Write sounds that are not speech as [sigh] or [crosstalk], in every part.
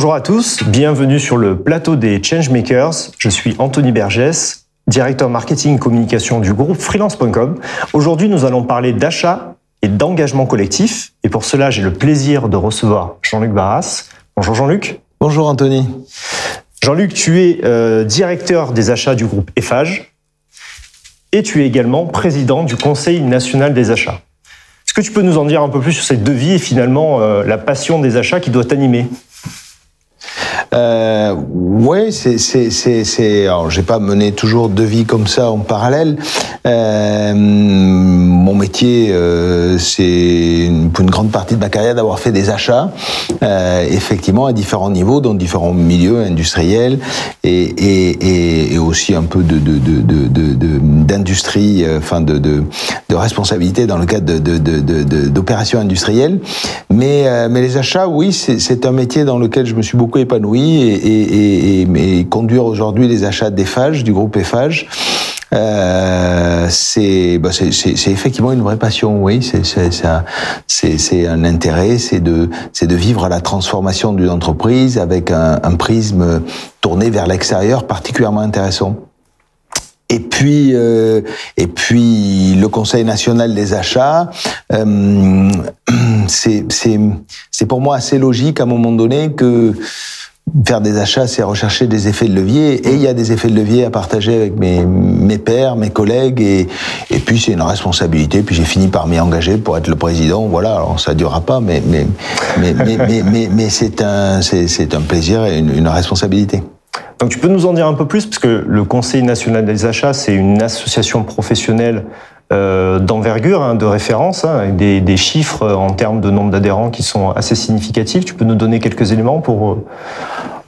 Bonjour à tous, bienvenue sur le plateau des Changemakers. Je suis Anthony Bergès, directeur marketing et communication du groupe freelance.com. Aujourd'hui, nous allons parler d'achat et d'engagement collectif. Et pour cela, j'ai le plaisir de recevoir Jean-Luc Barras. Bonjour Jean-Luc. Bonjour Anthony. Jean-Luc, tu es euh, directeur des achats du groupe EFAGE et tu es également président du Conseil national des achats. Est-ce que tu peux nous en dire un peu plus sur cette devis et finalement euh, la passion des achats qui doit t'animer? Euh, ouais, c'est c'est c'est c'est. Alors, j'ai pas mené toujours deux vies comme ça en parallèle. Euh, mon métier, euh, c'est pour une grande partie de ma carrière d'avoir fait des achats, euh, effectivement à différents niveaux, dans différents milieux industriels et et, et, aussi un peu de de de de d'industrie, euh, enfin de, de responsabilité dans le cadre d'opérations industrielles. Mais euh, mais les achats, oui, c'est un métier dans lequel je me suis beaucoup épanoui et, conduire aujourd'hui les achats d'EFAGE, du groupe EFAGE, euh, bah, c'est effectivement une vraie passion, oui. C'est un, intérêt, c'est de, vivre la transformation d'une entreprise avec un, un prisme tourné vers l'extérieur particulièrement intéressant. Et puis, euh, et puis le Conseil national des achats, euh, [clears throat] c'est pour moi assez logique à un moment donné que faire des achats, c'est rechercher des effets de levier. Et il y a des effets de levier à partager avec mes, mes pairs, mes collègues. Et, et puis, c'est une responsabilité. Puis, j'ai fini par m'y engager pour être le président. Voilà, alors ça durera pas, mais, mais, mais, mais, mais, mais, c'est un, c'est, un plaisir et une, une responsabilité. Donc, tu peux nous en dire un peu plus, parce que le Conseil national des achats, c'est une association professionnelle d'envergure, hein, de référence, hein, avec des, des, chiffres en termes de nombre d'adhérents qui sont assez significatifs. Tu peux nous donner quelques éléments pour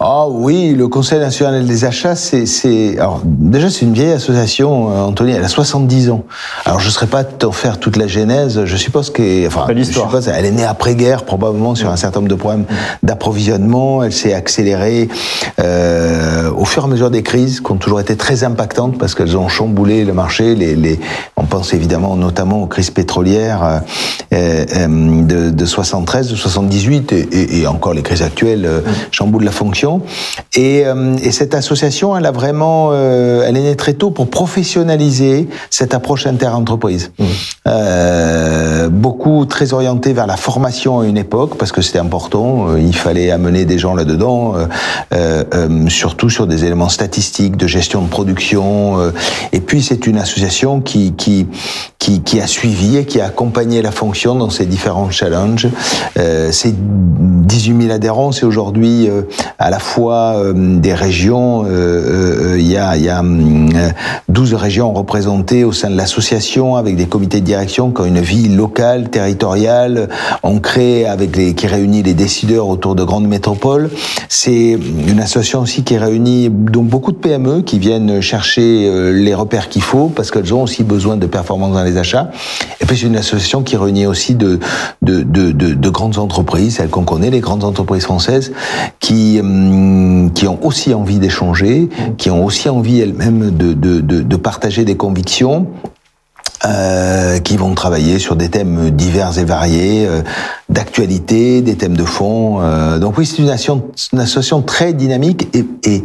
ah oui, le Conseil national des achats, c'est, alors déjà c'est une vieille association, euh, Anthony, elle a 70 ans. Alors je ne saurais pas t'en faire toute la genèse. Je suppose que, enfin, je suppose, elle est née après-guerre probablement sur un certain nombre de problèmes d'approvisionnement. Elle s'est accélérée euh, au fur et à mesure des crises, qui ont toujours été très impactantes parce qu'elles ont chamboulé le marché. Les, les, on pense évidemment notamment aux crises pétrolières euh, euh, de, de 73, de 78 et, et, encore les crises actuelles chamboulent la fonction. Et, euh, et, cette association, elle a vraiment, euh, elle est née très tôt pour professionnaliser cette approche inter-entreprise. Mmh. Euh, beaucoup très orienté vers la formation à une époque parce que c'était important. Euh, il fallait amener des gens là-dedans, surtout sur des éléments statistiques, de gestion de production. et puis c'est une association qui, qui qui, qui a suivi et qui a accompagné la fonction dans ces différents challenges. c'est 18 000 adhérents, c'est aujourd'hui à la fois euh, des régions, euh, euh, il y a, y a 12 régions représentées au sein de l'association avec des comités de direction qui ont une vie locale, territoriale, ancrée avec les, qui réunit les décideurs autour de grandes métropoles. C'est une association aussi qui réunit donc beaucoup de PME qui viennent chercher les repères qu'il faut parce qu'elles ont aussi besoin de performance dans les achats. Et puis c'est une association qui réunit aussi de, de, de, de, de grandes entreprises, celles qu'on connaît, les grandes entreprises françaises, qui qui ont aussi envie d'échanger, qui ont aussi envie elles-mêmes de, de, de, de, partager des convictions. Euh, qui vont travailler sur des thèmes divers et variés, euh, d'actualité, des thèmes de fond. Euh, donc oui, c'est une, une, association très dynamique et, et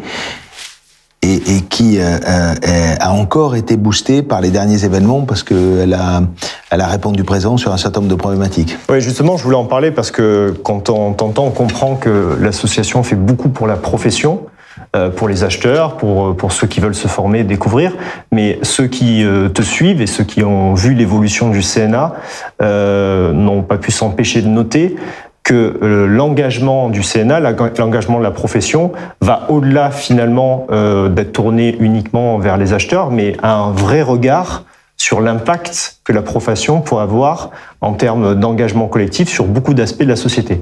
et, et qui euh, euh, a encore été boostée par les derniers événements parce qu'elle a, elle a répondu présent sur un certain nombre de problématiques. Oui, justement, je voulais en parler parce que quand on t'entend, on comprend que l'association fait beaucoup pour la profession euh, pour les acheteurs, pour, pour ceux qui veulent se former, découvrir, mais ceux qui te suivent et ceux qui ont vu l'évolution du CNA euh, n'ont pas pu s'empêcher de noter que euh, l'engagement du CNA, l'engagement de la profession, va au-delà finalement euh, d'être tourné uniquement vers les acheteurs, mais a un vrai regard sur l'impact que la profession pourrait avoir en termes d'engagement collectif sur beaucoup d'aspects de la société.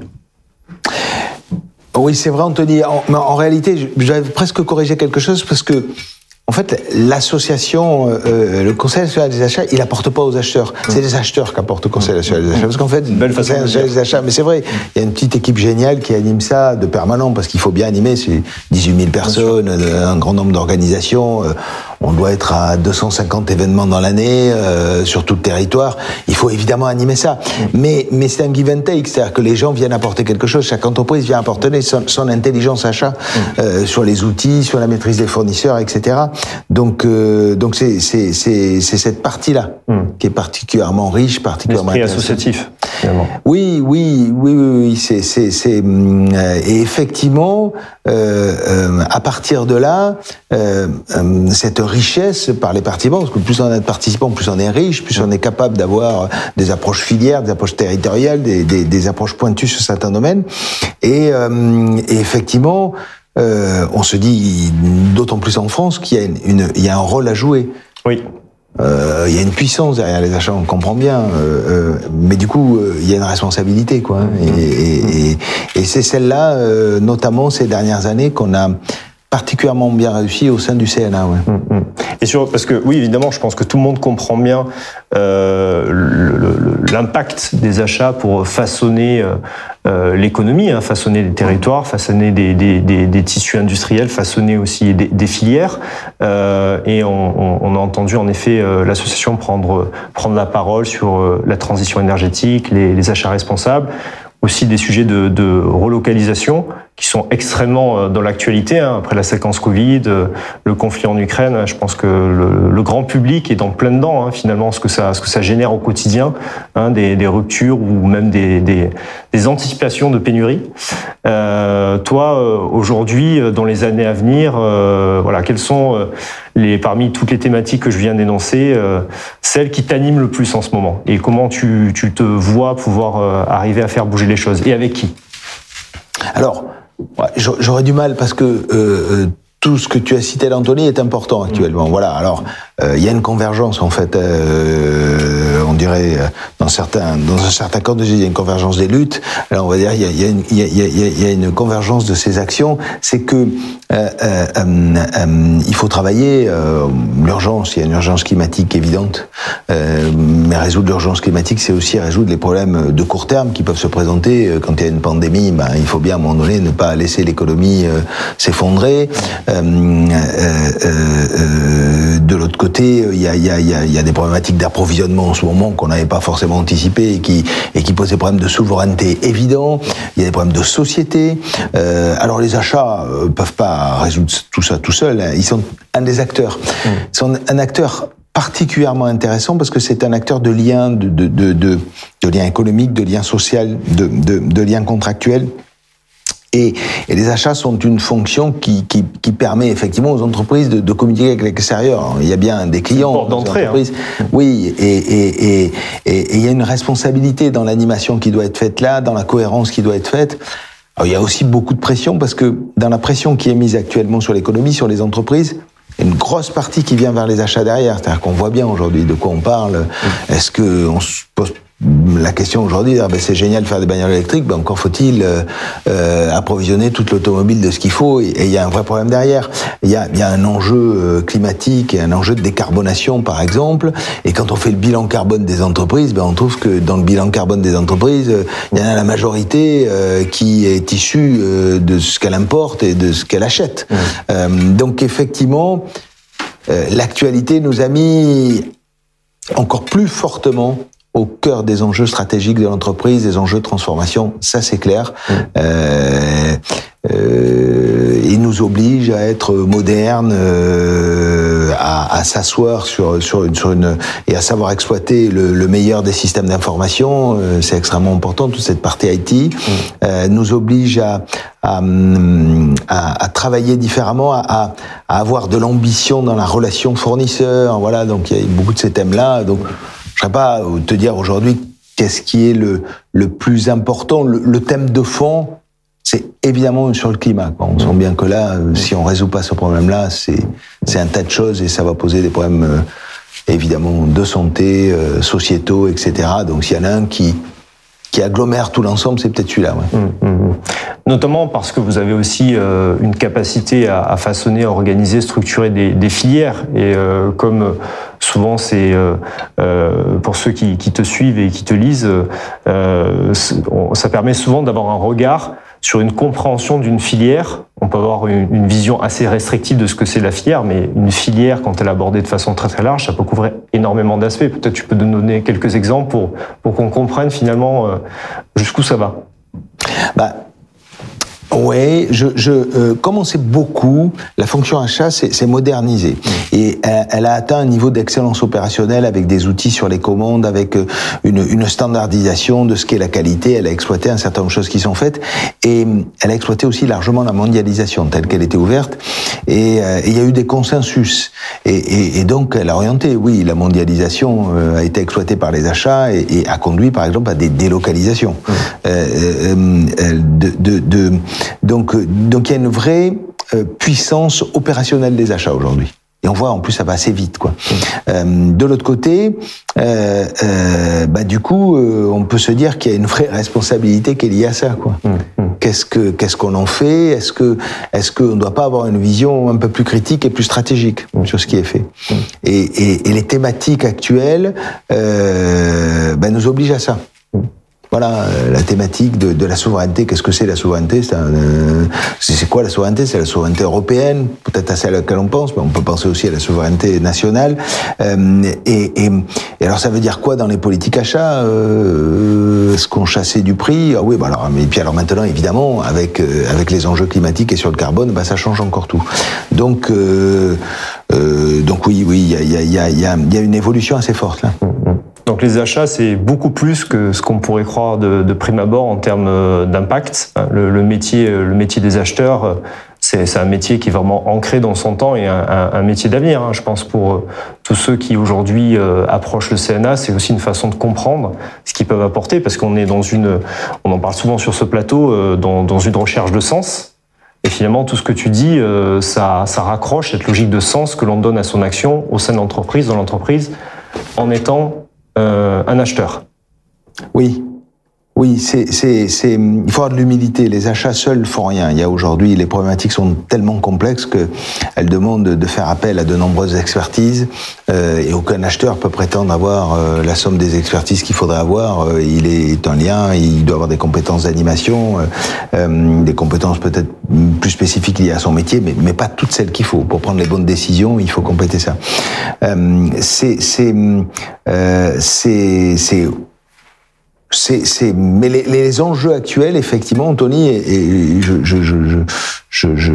Oui, c'est vrai, Anthony. En, en réalité, je vais presque corriger quelque chose parce que en fait, l'association, euh, euh, le Conseil national des achats, il apporte pas aux acheteurs. C'est les acheteurs qui apportent au Conseil national des achats. Parce qu'en fait, le Conseil national des achats, mais c'est vrai, il y a une petite équipe géniale qui anime ça de permanent, parce qu'il faut bien animer, c'est 18 000 personnes, un grand nombre d'organisations. On doit être à 250 événements dans l'année euh, sur tout le territoire. Il faut évidemment animer ça. Mais, mais c'est un give and take, c'est-à-dire que les gens viennent apporter quelque chose. Chaque entreprise vient apporter son, intelligence achat euh, sur les outils, sur la maîtrise des fournisseurs, etc. Donc, euh, donc c'est c'est c'est cette partie-là hmm. qui est particulièrement riche, particulièrement associatif. Oui, oui, oui, oui, oui. C'est c'est c'est euh, et effectivement, euh, euh, à partir de là, euh, euh, cette richesse par les participants, parce que plus on a de participants, plus on est riche, plus on est capable d'avoir des approches filières, des approches territoriales, des, des, des approches pointues sur certains domaines. Et, et effectivement, on se dit, d'autant plus en France, qu'il y, a une, il y a un rôle à jouer. Oui. Euh, il y a une puissance derrière les achats, on comprend bien, euh, euh, mais du coup, il y a une responsabilité, quoi. Et, et, et c'est celle-là, notamment ces dernières années, qu'on a particulièrement bien réussi au sein du CNA. Ouais. Mm, mm. Et sur, parce que oui, évidemment, je pense que tout le monde comprend bien euh, l'impact des achats pour façonner euh, euh, l'économie, hein, façonner les territoires, façonner des, des, des, des, tissus industriels, façonner aussi des, des filières. Et on, a entendu en effet l'association prendre prendre la parole sur la transition énergétique, les, achats responsables aussi des sujets de relocalisation qui sont extrêmement euh, dans l'actualité. Hein, après la séquence Covid, euh, le conflit en Ukraine, je pense que le, le grand public est dans plein dedans. Hein, finalement, ce que ça, ce que ça génère au quotidien, hein, des, des, ruptures ou même des, des, des anticipations de pénurie. Euh, toi, euh, aujourd'hui, dans les années à venir, euh, voilà, quelles sont les, parmi toutes les thématiques que je viens d'énoncer, celles qui t'animent le plus en ce moment? Et comment tu, tu te vois pouvoir arriver à faire bouger les choses? Et avec qui? Alors, J'aurais du mal parce que euh, euh, tout ce que tu as cité, Anthony, est important actuellement. Voilà. Alors, euh, il y a une convergence en fait. Euh, on dirait dans certains, dans un certain cas il y a une convergence des luttes. Alors, on va dire il y a, une, convergence de ces actions. C'est que il faut travailler l'urgence. Il y a une urgence climatique évidente, mais résoudre l'urgence climatique, c'est aussi résoudre les problèmes de court terme qui peuvent se présenter quand il y a une pandémie. Ben, il faut bien à un moment donné ne pas laisser l'économie s'effondrer. de l'autre côté il y a des problématiques d'approvisionnement en ce moment qu'on n'avait pas forcément anticipé et qui, et qui posent des problèmes de souveraineté évidents. Il y a des problèmes de société. Euh, alors les achats euh, peuvent pas résoudre tout ça tout seuls. Hein. Ils sont un des acteurs. Mmh. Ils sont un acteur particulièrement intéressant parce que c'est un acteur de lien, de, de, de, de, de lien économique, de lien social, de, de, de lien contractuel et, les achats sont une fonction qui, qui, qui permet effectivement aux entreprises de, de communiquer avec l'extérieur. Il y a bien des clients d'entrée. Hein. Oui, et, et, et, et, il y a une responsabilité dans l'animation qui doit être faite là, dans la cohérence qui doit être faite. il y a aussi beaucoup de pression parce que dans la pression qui est mise actuellement sur l'économie, sur les entreprises, une grosse partie qui vient vers les achats derrière. C'est-à-dire qu'on voit bien aujourd'hui de quoi on parle. Est-ce que on se pose la question aujourd'hui, ah ben c'est génial de faire des bagnoles électriques, ben encore faut-il euh, euh, approvisionner toute l'automobile de ce qu'il faut, et il y a un vrai problème derrière. Il y a, y a, un enjeu euh, climatique et un enjeu de décarbonation, par exemple, et quand on fait le bilan carbone des entreprises, ben on trouve que dans le bilan carbone des entreprises, il y en a la majorité qui est issue de ce qu'elle importe et de ce qu'elle achète. Mmh. donc effectivement, l'actualité nous a mis encore plus fortement au cœur des enjeux stratégiques de l'entreprise, des enjeux de transformation, ça c'est clair. Mmh. Euh, euh, il nous oblige à être moderne, euh, à, à s'asseoir sur, sur, une, sur une et à savoir exploiter le, le meilleur des systèmes d'information. Euh, c'est extrêmement important toute cette partie IT. Mmh. Euh, nous oblige à, à, à, à travailler différemment, à, à avoir de l'ambition dans la relation fournisseur. Voilà, donc il y a beaucoup de ces thèmes-là. Donc je ne sais pas te dire aujourd'hui qu'est-ce qui est le, le plus important. Le, thème de fond, c'est évidemment sur le climat. On sent bien que là, euh, si on résout pas ce problème-là, c'est un tas de choses et ça va poser des problèmes euh, évidemment de santé, euh, sociétaux, etc. Donc s'il y en a un qui qui agglomère tout l'ensemble, c'est peut-être celui-là. Ouais. Mmh, mmh, mmh. Notamment parce que vous avez aussi euh, une capacité à, à, façonner, organiser, structurer des, filières. Et euh, comme souvent c'est euh, euh pour ceux qui, qui, te suivent et qui te lisent, euh, ça permet souvent d'avoir un regard sur une compréhension d'une filière on peut avoir une, vision assez restrictive de ce que c'est la filière, mais une filière, quand elle est abordée de façon très très large, ça peut couvrir énormément d'aspects. Peut-être tu peux nous donner quelques exemples pour, pour qu'on comprenne finalement euh, jusqu'où ça va. Bah, oui, je, je euh, comme on sait beaucoup, la fonction achat s'est modernisée et elle, a atteint un niveau d'excellence opérationnelle avec des outils sur les commandes, avec euh, une, une standardisation de ce qu'est la qualité. Elle a exploité un certain nombre de choses qui sont faites. Et euh, elle a exploité aussi largement la mondialisation telle qu'elle était ouverte. Et, il y a eu des consensus. Et, et, et, donc elle a orienté. Oui, la mondialisation a été exploitée par les achats et, et a conduit par exemple à des délocalisations. De, de, de donc, euh, donc il y a une vraie euh, puissance opérationnelle des achats aujourd'hui. Et on voit en plus ça va assez vite quoi. Euh, de l'autre côté, euh, euh, bah, du coup, on peut se dire qu'il y a une vraie responsabilité qui est liée à ça quoi. Mmh, mmh. Qu'est-ce que qu'est-ce qu'on en fait? Est-ce que est-ce qu'on ne doit pas avoir une vision un peu plus critique et plus stratégique mmh. sur ce qui est fait? Et, et, et, les thématiques actuelles bah, nous obligent à ça voilà, euh, la thématique de, de la souveraineté. Qu'est-ce que c'est la souveraineté? Euh, C'est quoi la souveraineté? C'est la souveraineté européenne, peut-être à celle à laquelle on pense, mais on peut penser aussi à la souveraineté nationale. Euh, et, et, et, alors, ça veut dire quoi dans les politiques achats? Euh, Est-ce qu'on chassait du prix? Ah Oui, bah alors, mais puis alors maintenant, évidemment, avec euh, avec les enjeux climatiques et sur le carbone, bah, ça change encore tout. Donc, donc oui, oui, il y a, y, a, y, a, y a une évolution assez forte là. Donc les achats, c'est beaucoup plus que ce qu'on pourrait croire de, de, prime abord en termes euh, d'impact. Le, le, métier, euh, le métier des acheteurs, euh, c'est un métier qui est vraiment ancré dans son temps et un, un, métier d'avenir. Hein. Je pense pour tous ceux qui aujourd'hui approchent le CNA, c'est aussi une façon de comprendre ce qu'ils peuvent apporter parce qu'on est dans une, on en parle souvent sur ce plateau, dans, dans une recherche de sens. Et finalement, tout ce que tu dis, ça, ça raccroche cette logique de sens que l'on donne à son action au sein de l'entreprise, dans l'entreprise, en étant un acheteur. Oui, oui, c'est, c'est, c'est, il faut avoir de l'humilité. Les achats seuls font rien. Il y a aujourd'hui, les problématiques sont tellement complexes que elles demandent de faire appel à de nombreuses expertises. Euh, et aucun acheteur peut prétendre avoir euh, la somme des expertises qu'il faudrait avoir. Euh, il est un lien, il doit avoir des compétences d'animation, euh, des compétences peut-être plus spécifiques liées à son métier, mais, mais pas toutes celles qu'il faut. Pour prendre les bonnes décisions, il faut compléter ça. c'est, c'est, c'est, c'est mais les, les, enjeux actuels, effectivement, Anthony, et, et je, je, je, je, je,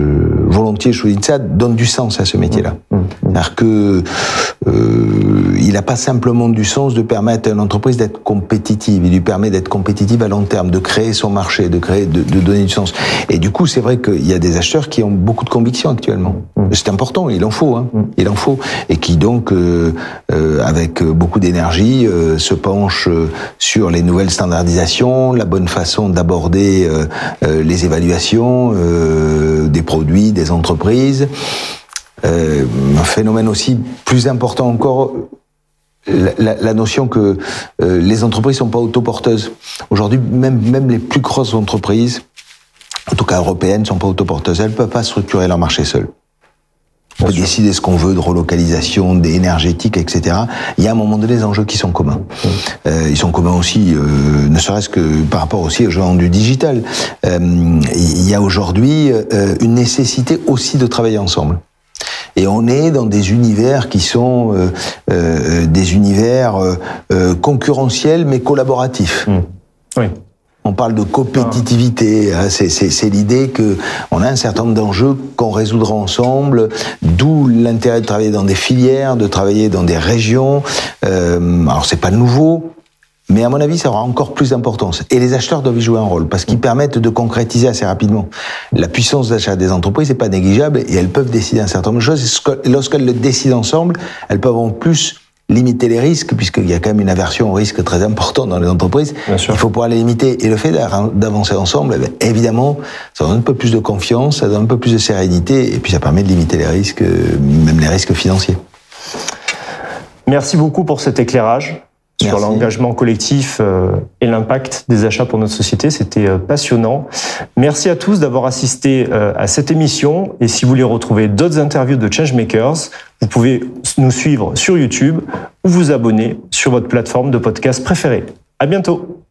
volontiers je vous dis ça, donne du sens à ce métier-là. Mmh, mmh. C'est-à-dire que euh, il n'a pas simplement du sens de permettre à une entreprise d'être compétitive. Il lui permet d'être compétitive à long terme, de créer son marché, de créer, de, de donner du sens. Et du coup, c'est vrai qu'il y a des acheteurs qui ont beaucoup de convictions actuellement. Mmh. C'est important, il en faut, hein, il en faut, et qui donc, euh, euh, avec beaucoup d'énergie, euh, se penchent sur les nouvelles standardisations, la bonne façon d'aborder euh, euh, les évaluations euh, des produits, des entreprises. un phénomène aussi plus important encore, la, la, notion que les entreprises sont pas autoporteuses. Aujourd'hui, même, même les plus grosses entreprises, en tout cas européennes, sont pas autoporteuses. Elles peuvent pas structurer leur marché seules. On peut décider ce qu'on veut de relocalisation, d'énergétique, etc. Il y a à un moment donné des enjeux qui sont communs. Euh, ils sont communs aussi, euh, ne serait-ce que par rapport aussi aux gens du digital. Euh, il y a aujourd'hui une nécessité aussi de travailler ensemble. Et on est dans des univers qui sont des univers concurrentiels mais collaboratifs. Mmh. Oui. On parle de compétitivité. Hein, c'est l'idée que on a un certain nombre d'enjeux qu'on résoudra ensemble. D'où l'intérêt de travailler dans des filières, de travailler dans des régions. Euh, alors c'est pas nouveau. Mais à mon avis, ça aura encore plus d'importance. Et les acheteurs doivent y jouer un rôle, parce qu'ils permettent de concrétiser assez rapidement. La puissance d'achat des entreprises n'est pas négligeable, et elles peuvent décider un certain nombre de choses. Lorsqu'elles le décident ensemble, elles peuvent en plus limiter les risques, puisqu'il y a quand même une aversion au risque très important dans les entreprises. Il faut pouvoir les limiter. Et le fait d'avancer ensemble, eh évidemment, ça donne un peu plus de confiance, ça donne un peu plus de sérénité, et puis ça permet de limiter les risques, même les risques financiers. Merci beaucoup pour cet éclairage sur l'engagement collectif euh, et l'impact des achats pour notre société. C'était euh, passionnant. Merci à tous d'avoir assisté euh, à cette émission. Et si vous voulez retrouver d'autres interviews de Changemakers, vous pouvez nous suivre sur YouTube ou vous abonner sur votre plateforme de podcast préférée. À bientôt.